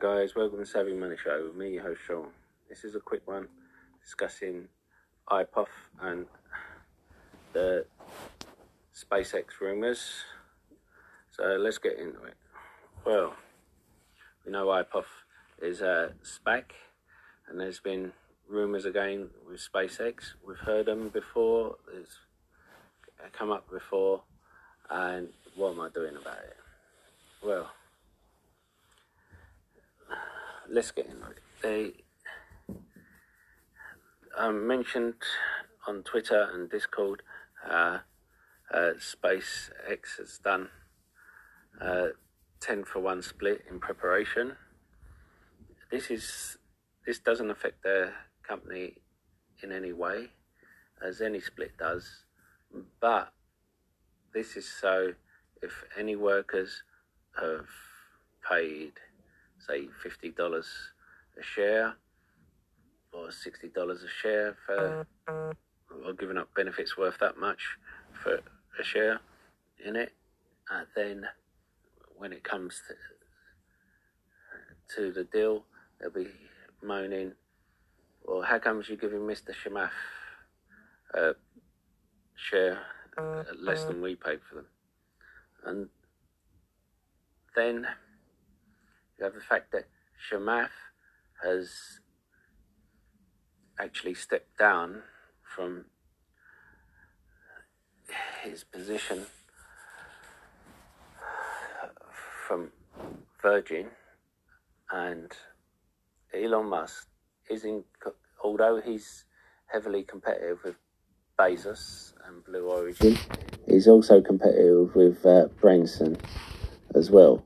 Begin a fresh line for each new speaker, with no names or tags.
Guys, welcome to Saving Money Show with me, your host Sean. This is a quick one discussing IPOF and the SpaceX rumours. So let's get into it. Well, we know IPOF is a SPAC and there's been rumours again with SpaceX. We've heard them before, it's come up before, and what am I doing about it? Well, let's get it. They mentioned on Twitter and Discord uh, uh, SpaceX has done uh, 10 for 1 split in preparation. This is this doesn't affect their company in any way, as any split does, but this is so if any workers have paid, say, $50 a share or $60 a share for, mm-hmm. or giving up benefits worth that much for a share in it, and then when it comes to, to the deal, they'll be moaning, well, how comes you're giving Mr. Chamath a share uh, less mm-hmm. than we paid for them? And then you have the fact that Chamath has actually stepped down from his position from Virgin and Elon Musk is in, although he's heavily competitive with Bezos and Blue Origin, he's also competitive with uh, Branson as well.